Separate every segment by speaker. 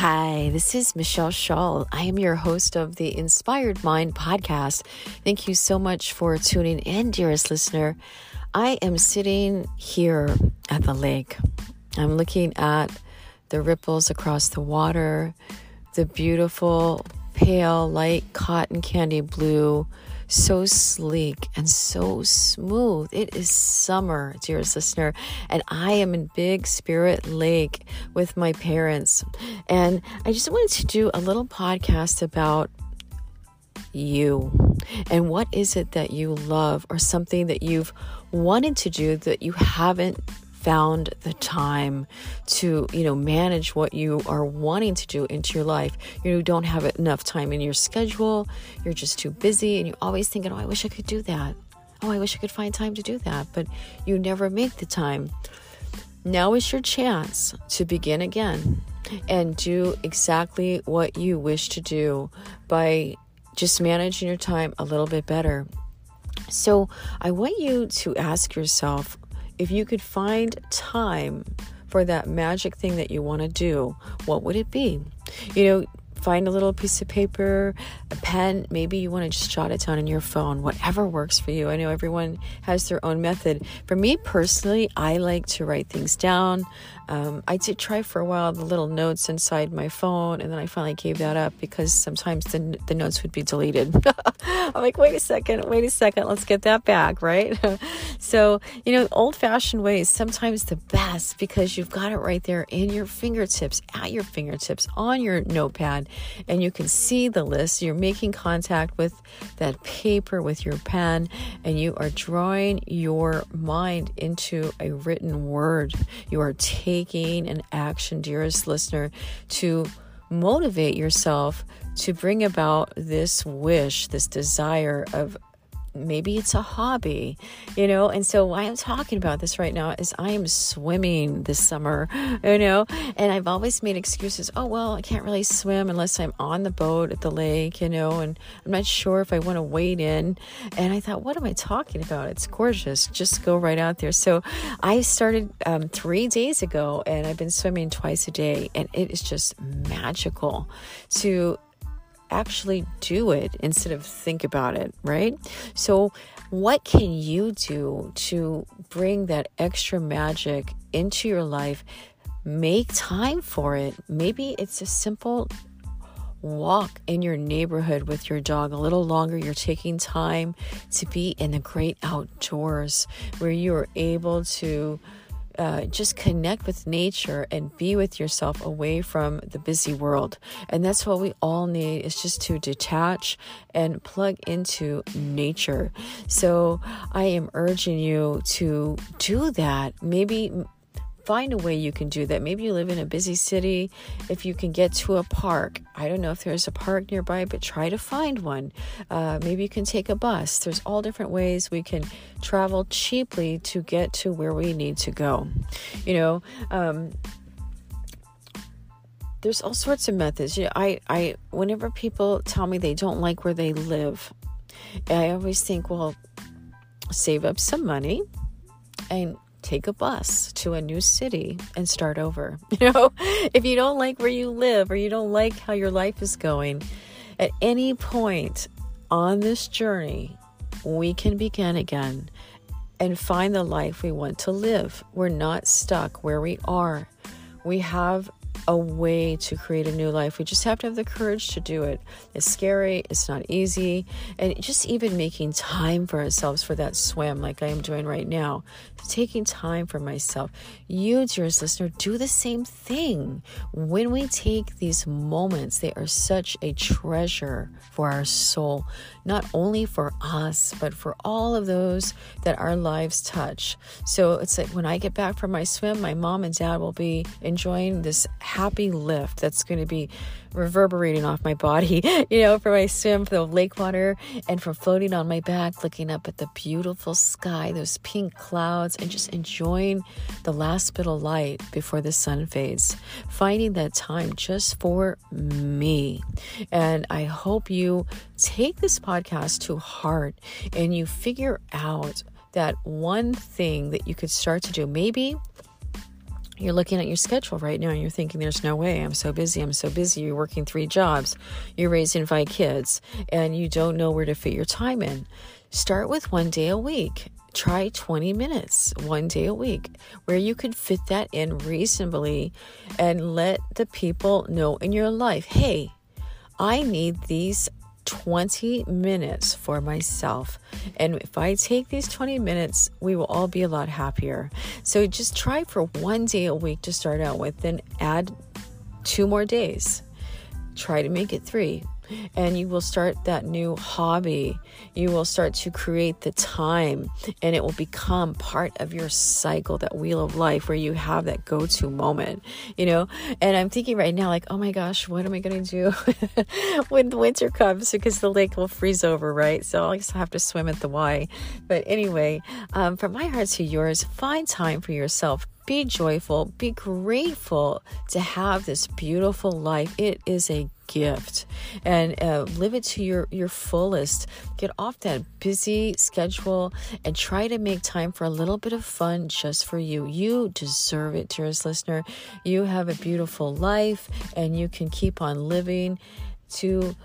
Speaker 1: Hi, this is Machel Shull. I am your host of the Inspired Mind podcast. Thank you so much for tuning in, dearest listener. I am sitting here at the lake. I'm looking at the ripples across the water, the beautiful pale light cotton candy blue so sleek and so smooth. It is summer, dearest listener, and I am in Big Spirit Lake with my parents. And I just wanted to do a little podcast about you and what is it that you love or something that you've wanted to do that you haven't found the time to, you know, manage what you are wanting to do into your life. You don't have enough time in your schedule. You're just too busy and you're always thinking, oh, I wish I could do that. Oh, I wish I could find time to do that. But you never make the time. Now is your chance to begin again and do exactly what you wish to do by just managing your time a little bit better. So, I want you to ask yourself if you could find time for that magic thing that you want to do, what would it be? You know, find a little piece of paper, a pen. Maybe you want to just jot it down in your phone, whatever works for you. I know everyone has their own method. For me personally, I like to write things down. Um, I did try for a while the little notes inside my phone, and then I finally gave that up because sometimes the, the notes would be deleted. I'm like, wait a second, wait a second, let's get that back, right? so, you know, old fashioned ways sometimes the best because you've got it right there in your fingertips, at your fingertips, on your notepad, and you can see the list. You're making contact with that paper, with your pen, and you are drawing your mind into a written word. You are taking taking an action, dearest listener, to motivate yourself to bring about this wish, this desire of maybe it's a hobby, you know. And so, why I'm talking about this right now is I am swimming this summer, you know, and I've always made excuses. Oh, well, I can't really swim unless I'm on the boat at the lake, you know, and I'm not sure if I want to wade in. And I thought, what am I talking about? It's gorgeous. Just go right out there. So, I started um, three days ago and I've been swimming twice a day, and it is just magical to actually do it instead of think about it, right? So, what can you do to bring that extra magic into your life? Make time for it. Maybe it's a simple walk in your neighborhood with your dog a little longer. You're taking time to be in the great outdoors where you are able to uh, just connect with nature and be with yourself away from the busy world. And that's what we all need is just to detach and plug into nature. So I am urging you to do that. Maybe find a way you can do that. Maybe you live in a busy city. If you can get to a park, I don't know if there's a park nearby, but try to find one. Uh, maybe you can take a bus. There's all different ways we can travel cheaply to get to where we need to go. You know, um, there's all sorts of methods. You know, I, I, whenever people tell me they don't like where they live, I always think, well, save up some money and take a bus to a new city and start over. You know, if you don't like where you live or you don't like how your life is going, at any point on this journey, we can begin again and find the life we want to live. We're not stuck where we are. We have a way to create a new life. We just have to have the courage to do it. It's scary, it's not easy, and just even making time for ourselves for that swim, like I am doing right now, taking time for myself. You, dearest listener, do the same thing. When we take these moments, they are such a treasure for our soul, not only for us, but for all of those that our lives touch. So it's like when I get back from my swim, my mom and dad will be enjoying this happy lift that's going to be reverberating off my body, you know, from my swim, from the lake water, and from floating on my back, looking up at the beautiful sky, those pink clouds, and just enjoying the last bit of light before the sun fades. Finding that time just for me. And I hope you take this podcast to heart and you figure out that one thing that you could start to do. Maybe you're looking at your schedule right now and you're thinking, there's no way. I'm so busy. I'm so busy. You're working three jobs. You're raising five kids and you don't know where to fit your time in. Start with one day a week. Try 20 minutes one day a week where you could fit that in reasonably and let the people know in your life hey, I need these 20 minutes for myself. And if I take these 20 minutes, we will all be a lot happier. So just try for one day a week to start out with, then add two more days. Try to make it three and you will start that new hobby. You will start to create the time and it will become part of your cycle, that wheel of life where you have that go to moment, you know? And I'm thinking right now, like, oh my gosh, what am I going to do when the winter comes because the lake will freeze over, right? So I'll just have to swim at the Y. But anyway, um, from my heart to yours, find time for yourself be joyful, be grateful to have this beautiful life. It is a gift. And uh, live it to your your fullest. Get off that busy schedule and try to make time for a little bit of fun just for you. You deserve it dearest listener. You have a beautiful life and you can keep on living to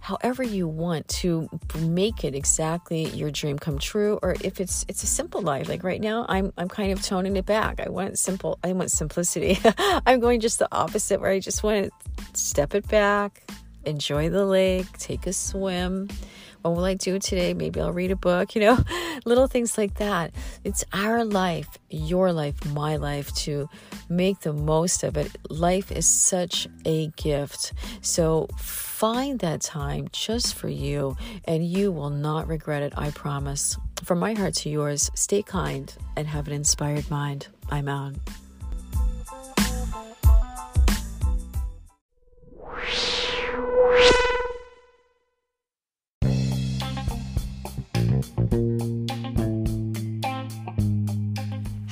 Speaker 1: however you want to make it exactly your dream come true or if it's it's a simple life. Like right now i'm i'm kind of toning it back. I want simple i want simplicity. I'm going just the opposite where i just want to step it back enjoy the lake take a swim what will I do today? Maybe I'll read a book, you know, little things like that. It's our life, your life, my life to make the most of it. Life is such a gift. So find that time just for you, and you will not regret it, I promise. From my heart to yours, stay kind and have an inspired mind. I'm out.